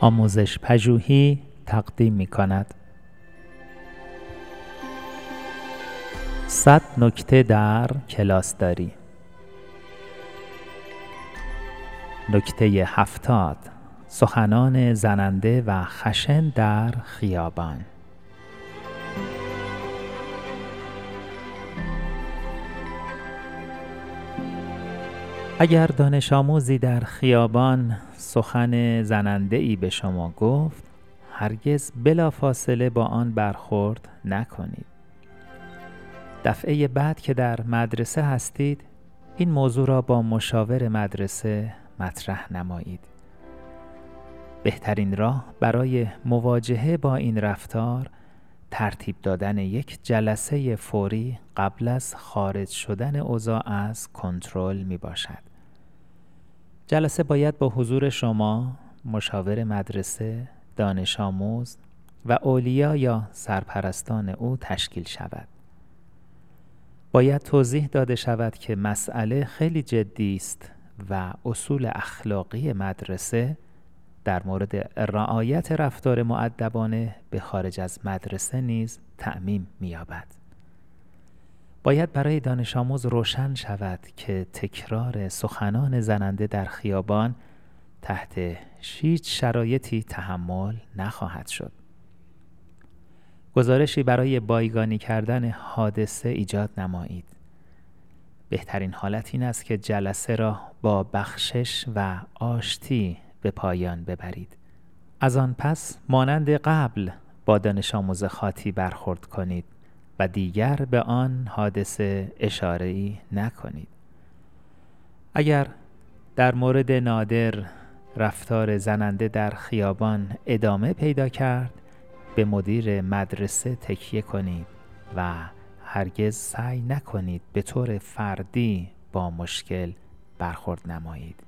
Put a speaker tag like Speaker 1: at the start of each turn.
Speaker 1: آموزش پژوهی تقدیم می کند صد نکته در کلاسداری نکته هفتاد سخنان زننده و خشن در خیابان. اگر دانش آموزی در خیابان سخن زننده ای به شما گفت هرگز بلافاصله با آن برخورد نکنید. دفعه بعد که در مدرسه هستید این موضوع را با مشاور مدرسه مطرح نمایید. بهترین راه برای مواجهه با این رفتار ترتیب دادن یک جلسه فوری قبل از خارج شدن اوضاع از کنترل می باشد. جلسه باید با حضور شما، مشاور مدرسه، دانش آموز و اولیا یا سرپرستان او تشکیل شود. باید توضیح داده شود که مسئله خیلی جدی است و اصول اخلاقی مدرسه در مورد رعایت رفتار معدبانه به خارج از مدرسه نیز تعمیم می‌یابد. باید برای دانش آموز روشن شود که تکرار سخنان زننده در خیابان تحت هیچ شرایطی تحمل نخواهد شد. گزارشی برای بایگانی کردن حادثه ایجاد نمایید. بهترین حالت این است که جلسه را با بخشش و آشتی به پایان ببرید. از آن پس مانند قبل با دانش آموز خاطی برخورد کنید و دیگر به آن حادثه اشاره ای نکنید. اگر در مورد نادر رفتار زننده در خیابان ادامه پیدا کرد به مدیر مدرسه تکیه کنید و هرگز سعی نکنید به طور فردی با مشکل برخورد نمایید